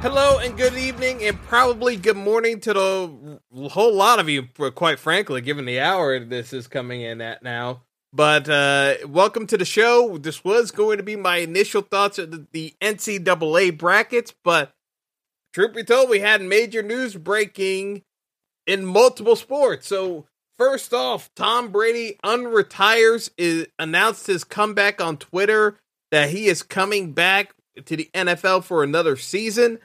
Hello and good evening, and probably good morning to the whole lot of you, quite frankly, given the hour this is coming in at now. But uh, welcome to the show. This was going to be my initial thoughts of the, NCAA brackets, but truth be told, we had major news breaking in multiple sports. So, first off, Tom Brady unretires, is, announced his comeback on Twitter that he is coming back to the NFL for another season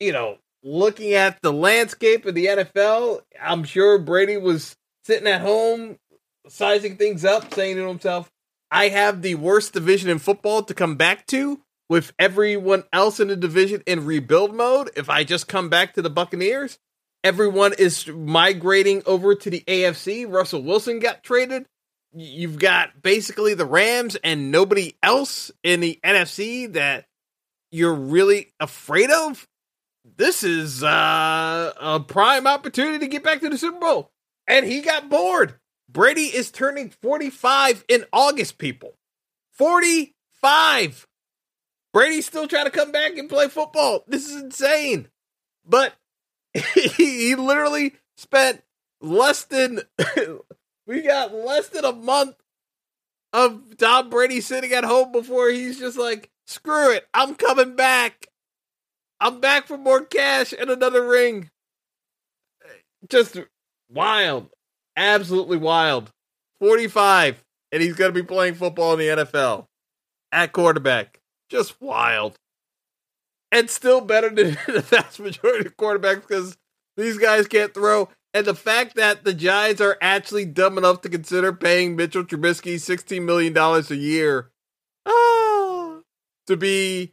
you know, looking at the landscape of the NFL, I'm sure Brady was sitting at home sizing things up, saying to himself, I have the worst division in football to come back to with everyone else in the division in rebuild mode. If I just come back to the Buccaneers, everyone is migrating over to the AFC. Russell Wilson got traded. You've got basically the Rams and nobody else in the NFC that you're really afraid of this is uh, a prime opportunity to get back to the Super Bowl. And he got bored. Brady is turning 45 in August, people. 45. Brady's still trying to come back and play football. This is insane. But he, literally spent less than we got less than a month of Tom Brady sitting at home before he's just like, screw it, I'm coming back. I'm back for more cash and another ring. Just wild. Absolutely wild. 45. And he's going to be playing football in the NFL at quarterback. Just wild. And still better than the vast majority of quarterbacks because these guys can't throw. And the fact that the Giants are actually dumb enough to consider paying Mitchell Trubisky $16 million a year oh, to be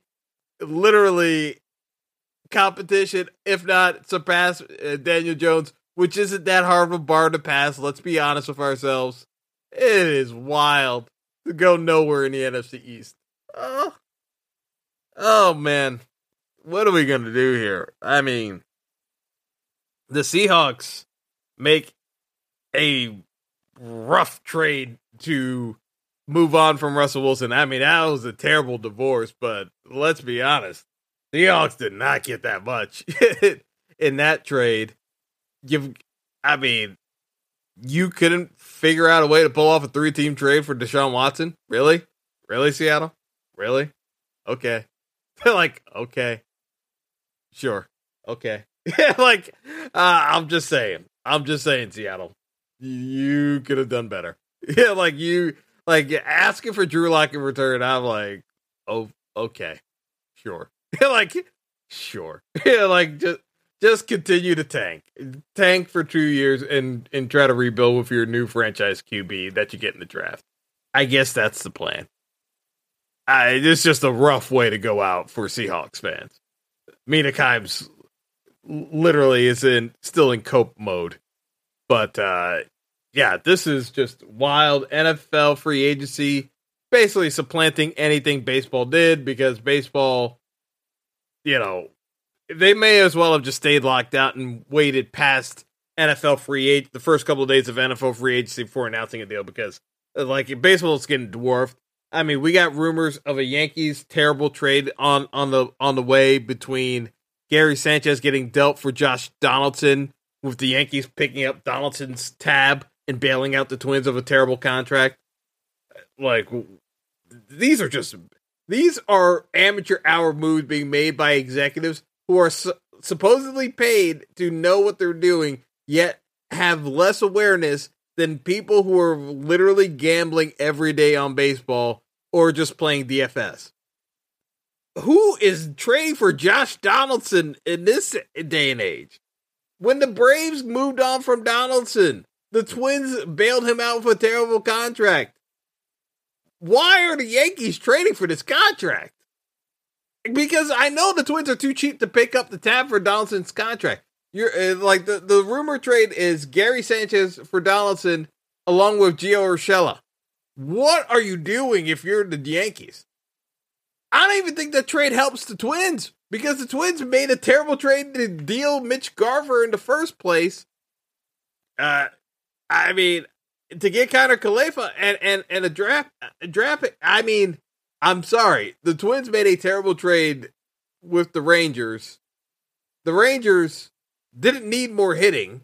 literally competition, if not surpass uh, Daniel Jones, which isn't that hard of a bar to pass. Let's be honest with ourselves. It is wild to go nowhere in the NFC East. Oh, oh man, what are we gonna do here? I mean, the Seahawks make a rough trade to move on from Russell Wilson. I mean, that was a terrible divorce, but let's be honest. The Seahawks did not get that much in that trade. Give, I mean, you couldn't figure out a way to pull off a three-team trade for Deshaun Watson? Really? Really, Seattle? Really? Okay. They're like, okay. Sure. Okay. like, uh, I'm just saying. I'm just saying, Seattle. You could have done better. Yeah, like you like asking for Drew Lock in return. I'm like, oh, okay, sure. like, sure. Yeah, like just just continue to tank, tank for two years, and and try to rebuild with your new franchise QB that you get in the draft. I guess that's the plan. I, it's just a rough way to go out for Seahawks fans. Mina Kimes literally is in still in cope mode, but uh, yeah, this is just wild NFL free agency, basically supplanting anything baseball did because baseball you know, they may as well have just stayed locked out and waited past NFL free agent the first couple of days of NFL free agency before announcing a deal because uh, like baseball is getting dwarfed. I mean, we got rumors of a Yankees terrible trade on on the on the way between Gary Sanchez getting dealt for Josh Donaldson, with the Yankees picking up Donaldson's tab and bailing out the Twins of a terrible contract. Like these are just these are amateur hour moves being made by executives who are su- supposedly paid to know what they're doing, yet have less awareness than people who are literally gambling every day on baseball or just playing DFS. Who is trading for Josh Donaldson in this day and age? When the Braves moved on from Donaldson, the Twins bailed him out with a terrible contract. Why are the Yankees trading for this contract? Because I know the Twins are too cheap to pick up the tab for Donaldson's contract. You're uh, like the, the rumor trade is Gary Sanchez for Donaldson along with Gio Urshela. What are you doing if you're the Yankees? I don't even think that trade helps the Twins because the Twins made a terrible trade to deal Mitch Garver in the first place. Uh, I mean, to get Kiner-Falefa and and and a draft a draft. I mean, I'm sorry, the Twins made a terrible trade with the Rangers. The Rangers didn't need more hitting.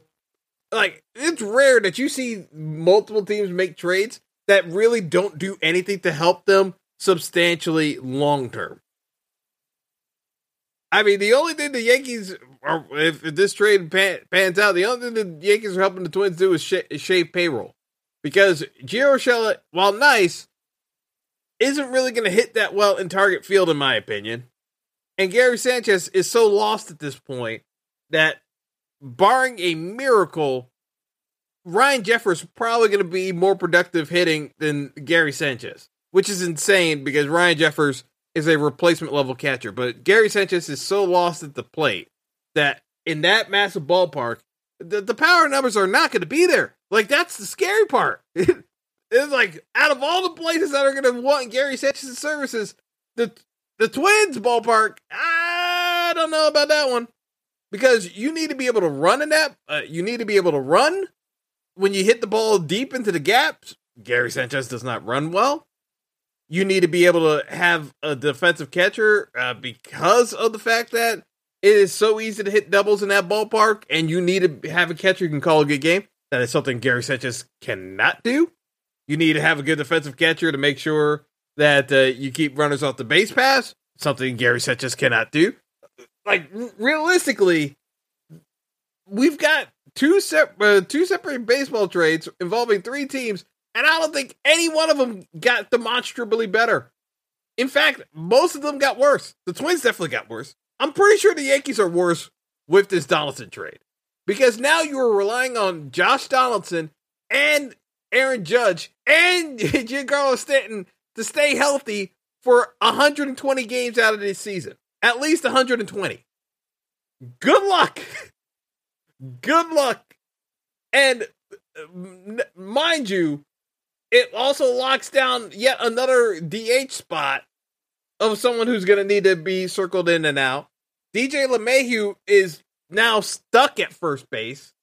Like it's rare that you see multiple teams make trades that really don't do anything to help them substantially long term. I mean, the only thing the Yankees, are, if, this trade pan, pans out, the only thing the Yankees are helping the Twins do is, sh- is shave payroll. Because Gio Urshela, while nice, isn't really going to hit that well in target field, in my opinion. And Gary Sanchez is so lost at this point that, barring a miracle, Ryan Jeffers is probably going to be more productive hitting than Gary Sanchez, which is insane because Ryan Jeffers is a replacement level catcher. But Gary Sanchez is so lost at the plate that in that massive ballpark, the, the power numbers are not going to be there. Like, that's the scary part. it's like, out of all the places that are going to want Gary Sanchez's services, the, the Twins ballpark, I don't know about that one. Because you need to be able to run in that. Uh, you need to be able to run when you hit the ball deep into the gaps, Gary Sanchez does not run well. You need to be able to have a defensive catcher uh, because of the fact that it is so easy to hit doubles in that ballpark, and you need to have a catcher who can call a good game. That is something Gary Sanchez cannot do. You need to have a good defensive catcher to make sure that uh, you keep runners off the base pass, something Gary Sanchez cannot do. Like, realistically, we've got two uh, two separate baseball trades involving three teams, and I don't think any one of them got demonstrably better. In fact, most of them got worse. The Twins definitely got worse. I'm pretty sure the Yankees are worse with this Donaldson trade because now you are relying on Josh Donaldson and Aaron Judge and Giancarlo Stanton to stay healthy for 120 games out of this season. At least 120. Good luck. Good luck. And uh, mind you, it also locks down yet another DH spot of someone who's going to need to be circled in and out. DJ LeMahieu is now stuck at first base.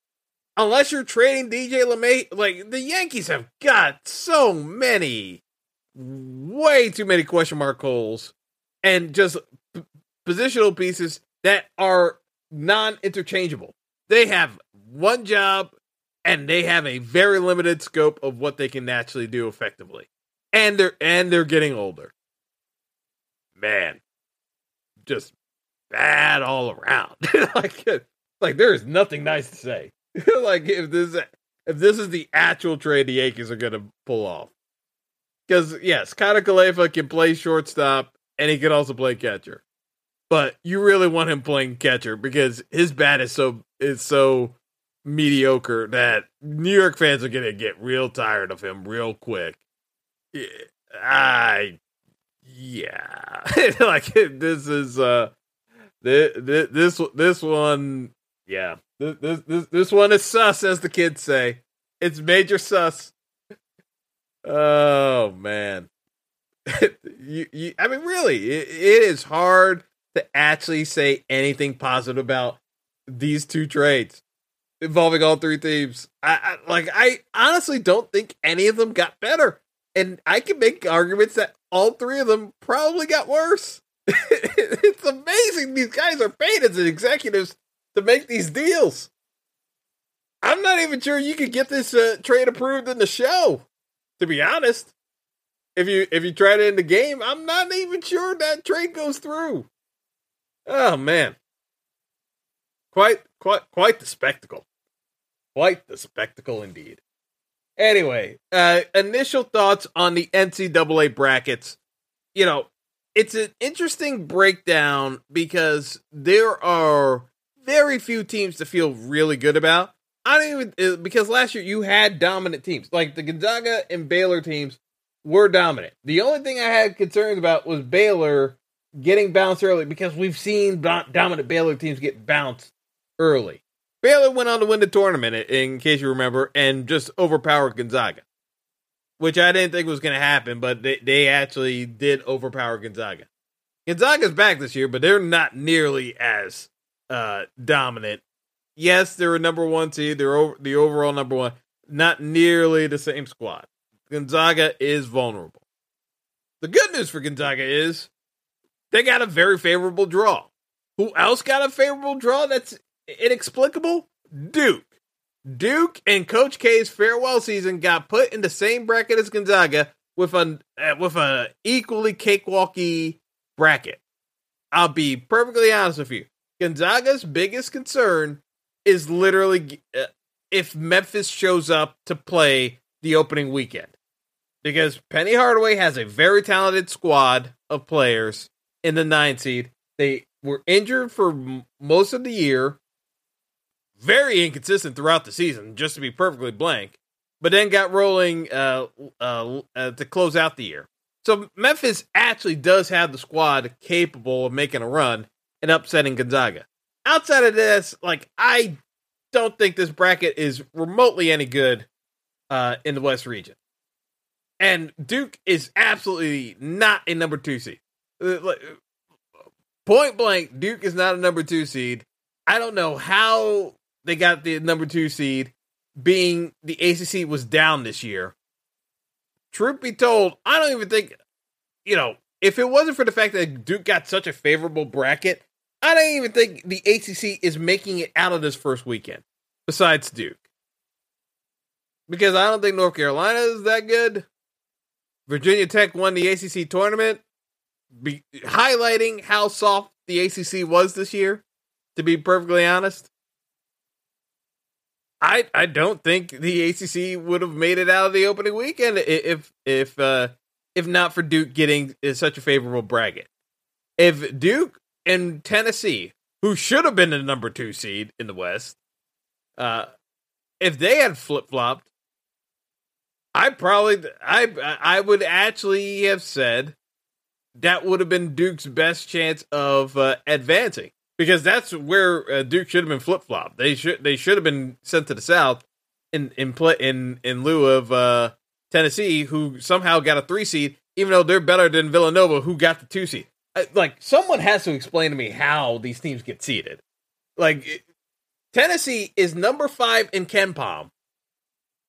Unless you're trading DJ LeMahieu, like the Yankees have got so many, way too many question mark holes and just p- positional pieces that are non interchangeable. They have one job and they have a very limited scope of what they can actually do effectively. And they're and they're getting older. Man, just bad all around. like like there is nothing nice to say. like if this if this is the actual trade the Yankees are going to pull off. Because yes, Kiner-Falefa can play shortstop and he can also play catcher but you really want him playing catcher because his bat is so is so mediocre that New York fans are gonna get real tired of him real quick. I yeah, like this is uh this this this one yeah this this this one is sus as the kids say. It's major sus. Oh man. you, you, I mean, really, it, it is hard to actually say anything positive about these two trades involving all three teams. I, I, like I honestly don't think any of them got better. And I can make arguments that all three of them probably got worse. it's amazing these guys are paid as executives to make these deals. I'm not even sure you could get this uh, trade approved in the show. To be honest, if you if you try it in the game, I'm not even sure that trade goes through. Oh man. Quite quite quite the spectacle. Quite the spectacle indeed. Anyway, uh initial thoughts on the NCAA brackets. You know, it's an interesting breakdown because there are very few teams to feel really good about. I don't even uh, because last year you had dominant teams like the Gonzaga and Baylor teams were dominant. The only thing I had concerns about was Baylor getting bounced early because we've seen dominant Baylor teams get bounced early. Baylor went on to win the tournament, in case you remember, and just overpowered Gonzaga, which I didn't think was going to happen, but they, they actually did overpower Gonzaga. Gonzaga's back this year, but they're not nearly as uh, dominant. Yes, they're a number one seed. They're over, the overall number one. Not nearly the same squad. Gonzaga is vulnerable. The good news for Gonzaga is they got a very favorable draw. Who else got a favorable draw that's inexplicable? Duke. Duke and Coach K's farewell season got put in the same bracket as Gonzaga with a uh, with a equally cakewalky bracket. I'll be perfectly honest with you. Gonzaga's biggest concern is literally uh, if Memphis shows up to play the opening weekend. Because Penny Hardaway has a very talented squad of players in the nine seed. They were injured for m- most of the year, very inconsistent throughout the season, just to be perfectly blank, but then got rolling uh, uh, uh, to close out the year. So Memphis actually does have the squad capable of making a run and upsetting Gonzaga. Outside of this, like I don't think this bracket is remotely any good uh, in the West region. And Duke is absolutely not a number two seed. Uh, point blank, Duke is not a number two seed. I don't know how they got the number two seed, being the ACC was down this year. Truth be told, I don't even think, you know, if it wasn't for the fact that Duke got such a favorable bracket, I don't even think the ACC is making it out of this first weekend, besides Duke. Because I don't think North Carolina is that good. Virginia Tech won the ACC tournament, be, highlighting how soft the ACC was this year, to be perfectly honest. I I don't think the ACC would have made it out of the opening weekend if if uh, if not for Duke getting such a favorable bracket. If Duke and Tennessee, who should have been the number two seed in the West, uh, if they had flip flopped, I probably I I would actually have said that would have been Duke's best chance of uh, advancing because that's where uh, Duke should have been flip flopped. They should they should have been sent to the South in in play in in lieu of uh, Tennessee, who somehow got a three seed, even though they're better than Villanova, who got the two seed like someone has to explain to me how these teams get seeded. Like Tennessee is number five in KenPom.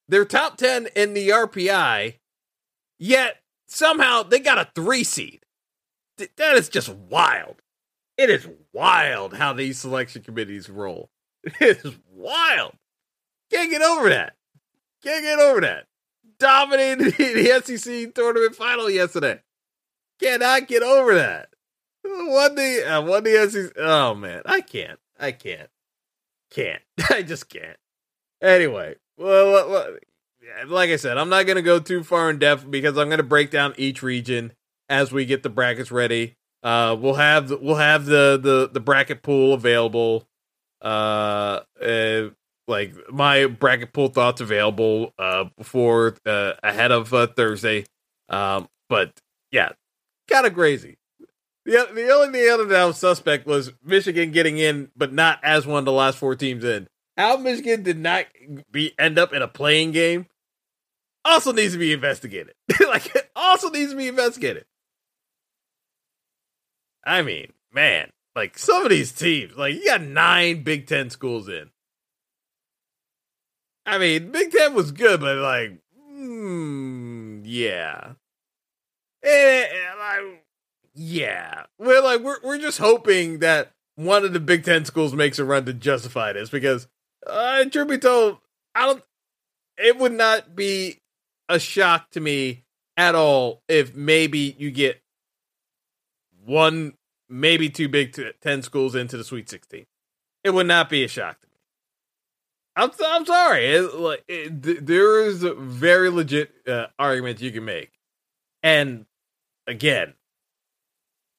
They're top ten in the RPI, yet somehow they got a three seed. That is just wild. It is wild how these selection committees roll. It is wild. Can't get over that. Can't get over that. Dominated the SEC tournament final yesterday. Cannot get over that. One day, uh, one day, SEC. Oh man, I can't. I can't. Can't. I just can't. Anyway, well, well, like I said, I'm not gonna go too far in depth because I'm gonna break down each region as we get the brackets ready. Uh, we'll have the, we'll have the the the bracket pool available. Uh, uh like my bracket pool thoughts available uh before uh ahead of uh, Thursday. Um, but yeah, kind of crazy. The, the only thing other than suspect was Michigan getting in, but not as one of the last four teams in. How Michigan did not be end up in a playing game also needs to be investigated. like, it also needs to be investigated. I mean, man, like some of these teams, like you got nine Big Ten schools in. I mean, Big Ten was good, but like, mm, yeah. Eh, like, yeah, we're like we're we're just hoping that one of the Big Ten schools makes a run to justify this because, uh, truth be told, I don't. It would not be a shock to me at all if maybe you get one, maybe two Big Ten schools into the Sweet Sixteen. It would not be a shock to me. I'm I'm sorry. It, like it, there is a very legit uh, argument you can make, and again,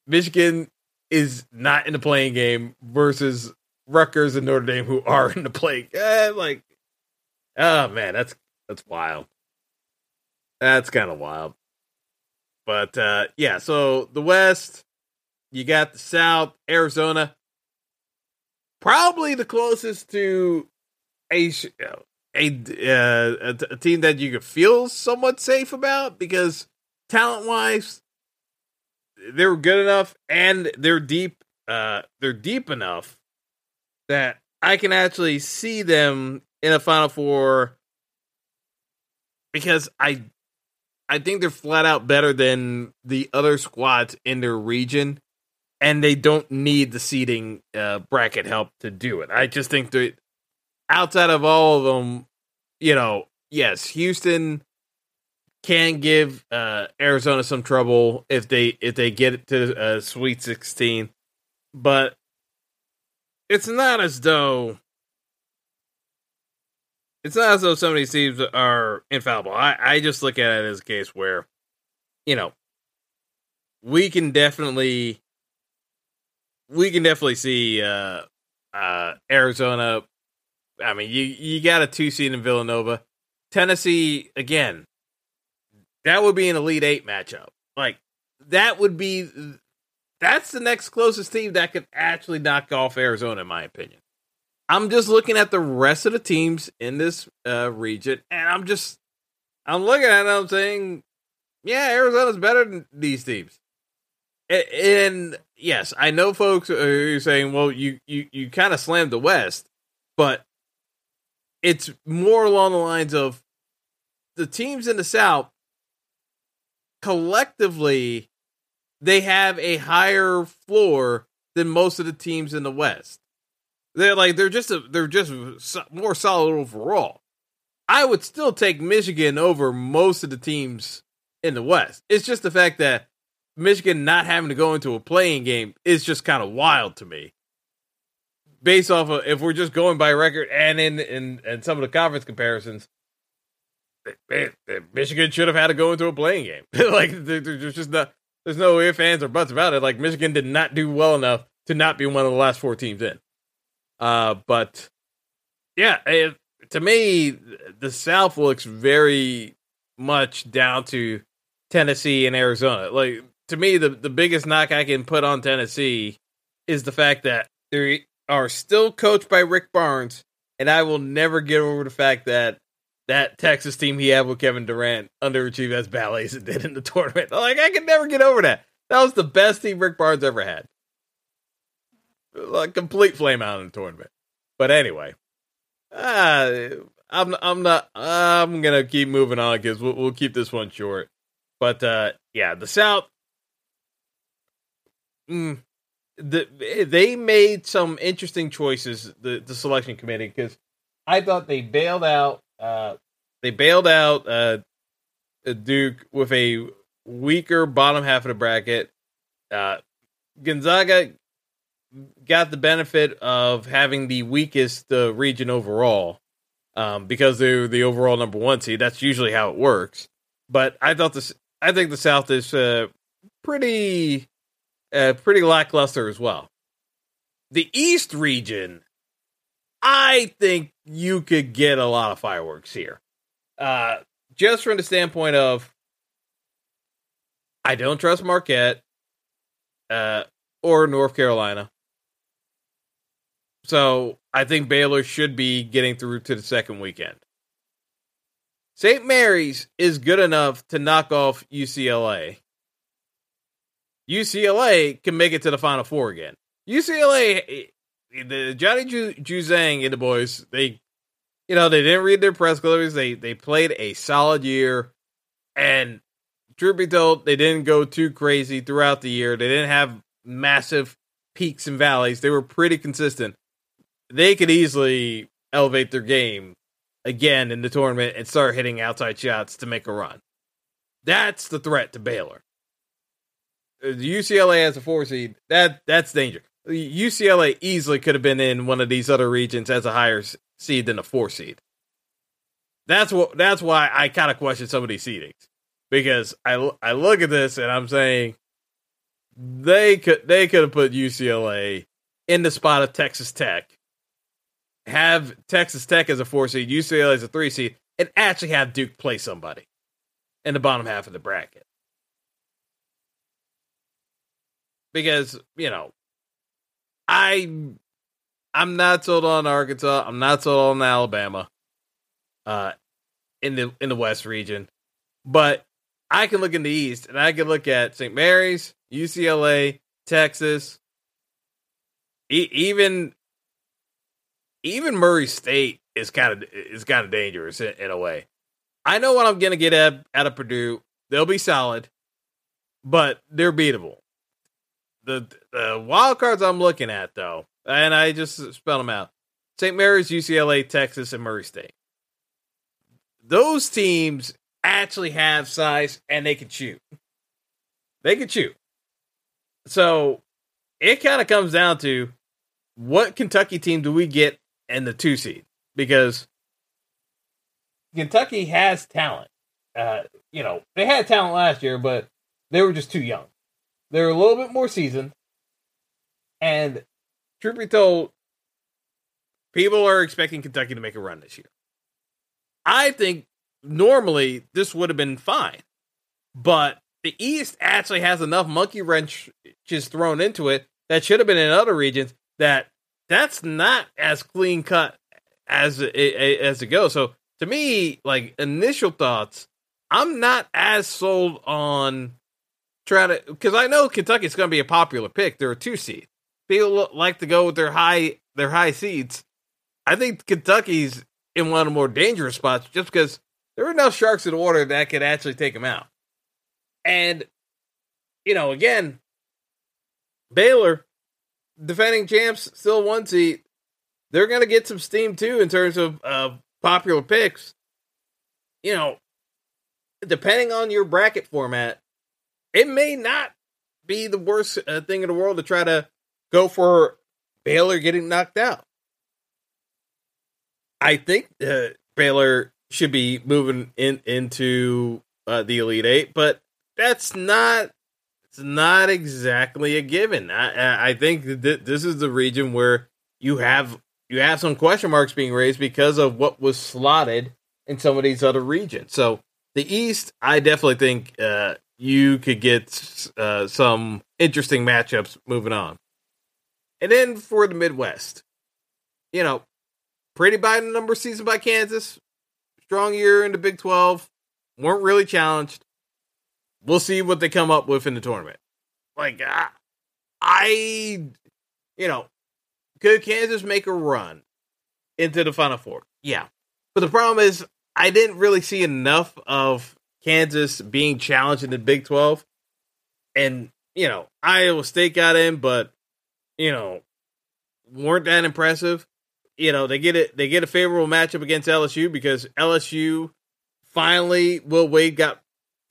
Michigan is not in the playing game versus Rutgers and Notre Dame who are in the play. Eh, like, oh man, that's that's wild. That's kind of wild. But uh yeah, so the West, you got the South, Arizona, probably the closest to a a uh, a, team that you could feel somewhat safe about because talent wise, they're good enough and they're deep. Uh, they're deep enough that I can actually see them in a Final Four because I I think they're flat out better than the other squads in their region, and they don't need the seeding uh, bracket help to do it. I just think that outside of all of them, you know, yes, Houston can give uh, Arizona some trouble if they if they get it to a uh, Sweet Sixteen, but it's not as though it's not as though some of these teams are infallible. I, I just look at it as a case where, you know, we can definitely we can definitely see uh uh Arizona. I mean, you you got a two seed in Villanova. Tennessee again, that would be an Elite Eight matchup. Like that would be that's the next closest team that could actually knock off Arizona, in my opinion. I'm just looking at the rest of the teams in this uh, region, and I'm just I'm looking at it. I'm saying, yeah, Arizona's better than these teams. And, and yes, I know folks are saying, well, you you you kind of slammed the West, but it's more along the lines of the teams in the South collectively they have a higher floor than most of the teams in the West. They're like they're just a, they're just more solid overall. I would still take Michigan over most of the teams in the West. It's just the fact that Michigan not having to go into a playing game is just kind of wild to me. Based off of if we're just going by record and in in and some of the conference comparisons, eh, eh, eh, Michigan should have had to go into a playing game. like there's just not there's no ifs, ands, or buts about it. Like Michigan did not do well enough to not be one of the last four teams in. Uh, but yeah, it, to me, the South looks very much down to Tennessee and Arizona. Like to me, the the biggest knock I can put on Tennessee is the fact that they are still coached by Rick Barnes, and I will never get over the fact that that Texas team he had with Kevin Durant underachieved as badly as it did in the tournament. Like I can never get over that. That was the best team Rick Barnes ever had. Like complete flame out in the tournament. But anyway, uh, I'm I'm not I'm gonna keep moving on because we'll, we'll keep this one short. But uh, yeah, the South. Mm, the, they made some interesting choices. The the selection committee because I thought they bailed out uh, they bailed out uh, Duke with a weaker bottom half of the bracket. Uh, Gonzaga got the benefit of having the weakest uh, region overall um, because they're the overall number one seed. That's usually how it works. But I thought this. I think the South is uh, pretty, uh, pretty lackluster as well. The East region I think you could get a lot of fireworks here. Uh, just from the standpoint of, I don't trust Marquette uh, or North Carolina. So I think Baylor should be getting through to the second weekend. St. Mary's is good enough to knock off UCLA. UCLA can make it to the Final Four again. UCLA the Johnny Ju- Juzang and the boys, they, you know, they didn't read their press clippings. They they played a solid year, and truth be told, they didn't go too crazy throughout the year. They didn't have massive peaks and valleys. They were pretty consistent. They could easily elevate their game again in the tournament and start hitting outside shots to make a run. That's the threat to Baylor. Uh, UCLA as a four seed, that that's danger. UCLA easily could have been in one of these other regions as a higher seed than a four seed. That's what. That's why I kind of question some of these seedings because I I look at this and I'm saying they could they could have put UCLA in the spot of Texas Tech, have Texas Tech as a four seed, UCLA as a three seed, and actually have Duke play somebody in the bottom half of the bracket. Because, you know, I I'm not sold on Arkansas. I'm not sold on Alabama. Uh in the in the West region. But I can look in the East and I can look at St. Mary's, UCLA, Texas, e- even even Murray State is kind of is kind of dangerous in, in, a way. I know what I'm gonna get at out of Purdue. They'll be solid, but they're beatable. The the wild cards I'm looking at though, and I just spelled them out: St. Mary's, UCLA, Texas, and Murray State. Those teams actually have size and they can shoot. They can shoot. So it kind of comes down to what Kentucky team do we get in the two seed? Because Kentucky has talent. Uh, you know, they had talent last year, but they were just too young. They're a little bit more seasoned. And truth be told, people are expecting Kentucky to make a run this year. I think normally this would have been fine. But the East actually has enough monkey wrenches thrown into it that should have been in other regions that that's not as clean cut as it, as it goes. So to me, like initial thoughts, I'm not as sold on trying to because I know Kentucky's going to be a popular pick. They're a two seed. People like to go with their high their high seeds. I think Kentucky's in one of the more dangerous spots just because there are enough sharks in the water that could actually take them out. And, you know, again, Baylor, defending champs, still one seat. They're going to get some steam too in terms of uh, popular picks. You know, depending on your bracket format, it may not be the worst uh, thing in the world to try to go for Baylor getting knocked out. I think uh, Baylor should be moving in into uh, the Elite Eight, but that's not it's not exactly a given. I, I think that this is the region where you have you have some question marks being raised because of what was slotted in some of these other regions. So the East, I definitely think uh, you could get uh, some interesting matchups moving on. And then for the Midwest, you know, pretty by the number season by Kansas, strong year in the Big 12. Weren't really challenged. We'll see what they come up with in the tournament. Like, I, I you know, could Kansas make a run into the Final Four? Yeah. But the problem is, I didn't really see enough of Kansas being challenged in the Big 12. And, you know, Iowa State got in, but, you know, weren't that impressive you know they get it they get a favorable matchup against LSU because LSU finally Will Wade got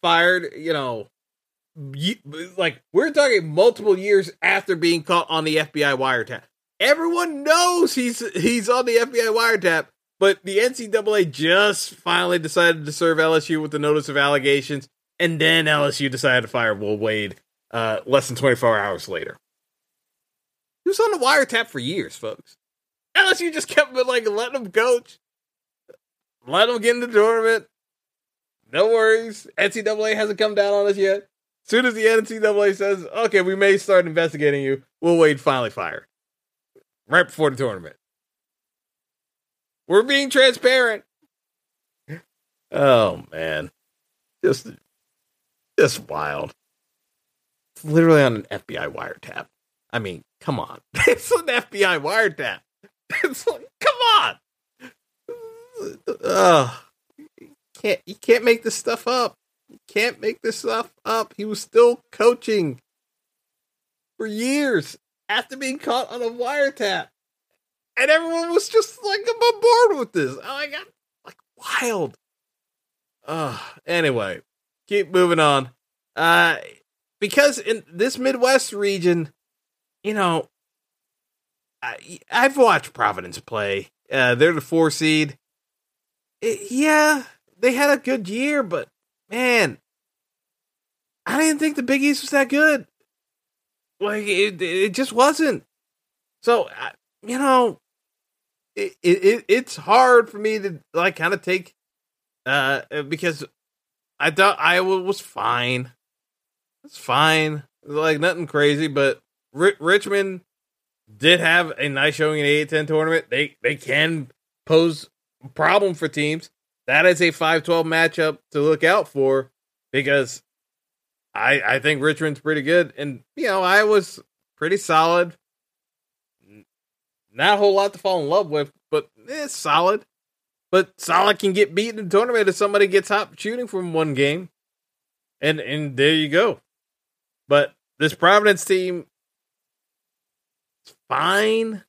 fired. You know, like we're talking multiple years after being caught on the FBI wiretap. Everyone knows he's he's on the FBI wiretap, but the NCAA just finally decided to serve LSU with the notice of allegations, and then LSU decided to fire Will Wade uh, less than 24 hours later. He was on the wiretap for years, folks. LSU just kept like letting him coach, let him get in the tournament. No worries. NCAA hasn't come down on us yet. As soon as the NCAA says, okay, we may start investigating you, Will Wade finally fired. Right before the tournament. We're being transparent. Oh man. Just just wild. It's literally on an FBI wiretap. I mean, come on. it's an FBI wiretap. it's like, come on. You can't you can't make this stuff up. You can't make this stuff up. He was still coaching for years after being caught on a wiretap. And everyone was just like on board with this. Oh my god, like wild. Uh anyway, keep moving on. Uh because in this Midwest region, you know, I, have watched Providence play. Uh, they're the four seed. It, yeah, they had a good year, but man, I didn't think the Big East was that good. Like it, it just wasn't. So, you know, it, it it's hard for me to like kind of take uh because I thought Iowa was fine. It's fine, like nothing crazy, but R- Richmond did have a nice showing in the A10 tournament. They they can pose problem for teams. That is a 5-12 matchup to look out for because I I think Richmond's pretty good and you know, I was pretty solid. Not a whole lot to fall in love with, but it's solid. But solid can get beat in the tournament if somebody gets hot shooting from one game. And and there you go. But this Providence team fine.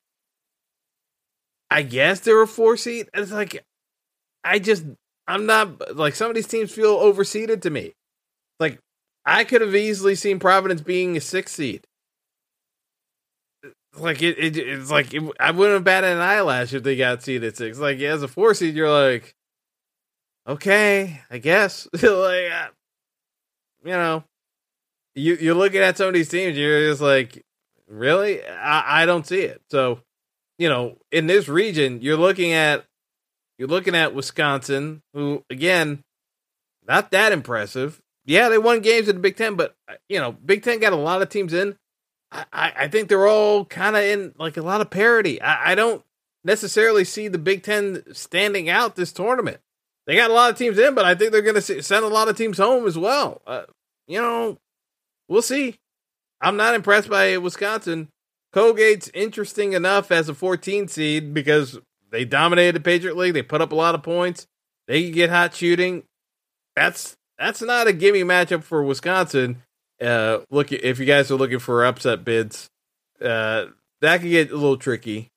I guess they're a four seed. It's like I just I'm not like some of these teams feel overseeded to me. Like I could have easily seen Providence being a six seed. Like it, it it's like it, I wouldn't have batted an eyelash if they got seed at six. Like as a four seed, you're like, okay, I guess. like, uh, you know, you you're looking at some of these teams, you're just like, really? I, I don't see it. So, you know, in this region, you're looking at you're looking at Wisconsin, who again, not that impressive. Yeah, they won games in the Big Ten, but uh, you know, Big Ten got a lot of teams in. I, I think they're all kind of in like a lot of parity. I, I don't necessarily see the Big Ten standing out this tournament. They got a lot of teams in, but I think they're going to send a lot of teams home as well. Uh, you know, we'll see. I'm not impressed by Wisconsin. Colgate's interesting enough as a 14 seed because they dominated the Patriot League. They put up a lot of points. They can get hot shooting. That's that's not a gimme matchup for Wisconsin. Uh, look, if you guys are looking for upset bids, uh, that could get a little tricky.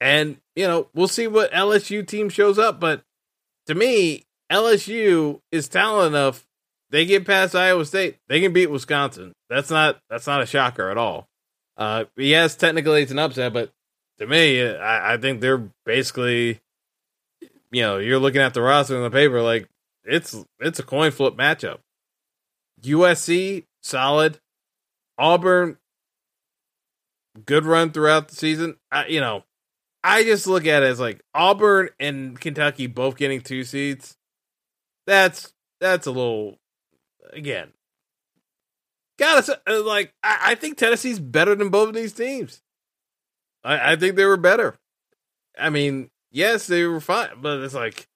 And you know, we'll see what LSU team shows up. But to me, LSU is talented enough. They get past Iowa State. They can beat Wisconsin. That's not that's not a shocker at all. Uh, yes, technically it's an upset, but to me, I, I think they're basically, you know, you're looking at the roster in the paper like it's it's a coin flip matchup. USC solid. Auburn, good run throughout the season. I, you know, I just look at it as like Auburn and Kentucky both getting two seeds. That's that's a little again. Gotta uh, like I, I think Tennessee's better than both of these teams. I, I think they were better. I mean, yes, they were fine, but it's like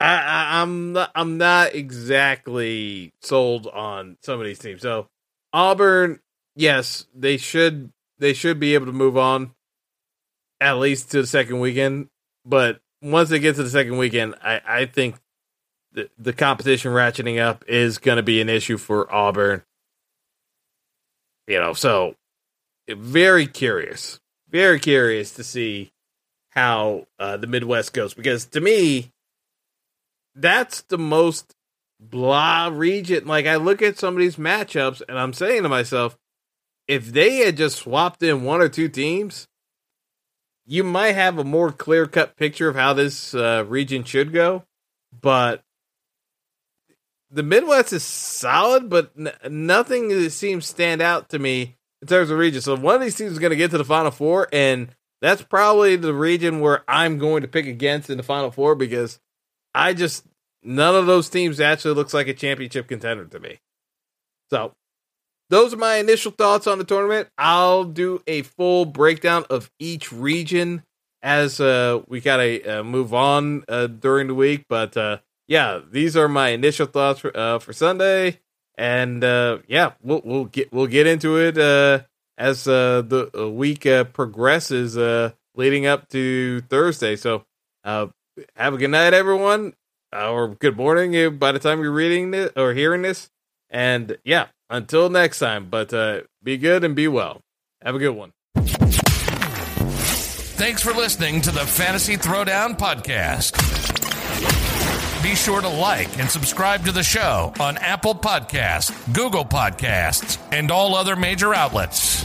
I, am not, I'm not exactly sold on some of these teams. So Auburn, yes, they should they should be able to move on at least to the second weekend. But once they get to the second weekend, I, I think the the competition ratcheting up is going to be an issue for Auburn. You know, so very curious, very curious to see how uh, the Midwest goes because to me that's the most blah region. Like I look at some of these matchups and I'm saying to myself, if they had just swapped in one or two teams, you might have a more clear cut picture of how this uh, region should go. But the Midwest is solid, but n- nothing seems stand out to me in terms of region. So one of these teams is going to get to the Final Four, and that's probably the region where I'm going to pick against in the Final Four because I just none of those teams actually looks like a championship contender to me. So those are my initial thoughts on the tournament. I'll do a full breakdown of each region as uh, we gotta uh, move on uh, during the week. But uh, yeah, these are my initial thoughts for, uh, for Sunday, and uh, yeah, we'll we'll get we'll get into it as the week progresses, leading up to Thursday. So have a good night, everyone, or good morning by the time you're reading this or hearing this. And yeah, until next time, but uh, be good and be well. Have a good one. Thanks for listening to the Fantasy Throwdown Podcast. Be sure to like and subscribe to the show on Apple Podcasts, Google Podcasts, and all other major outlets.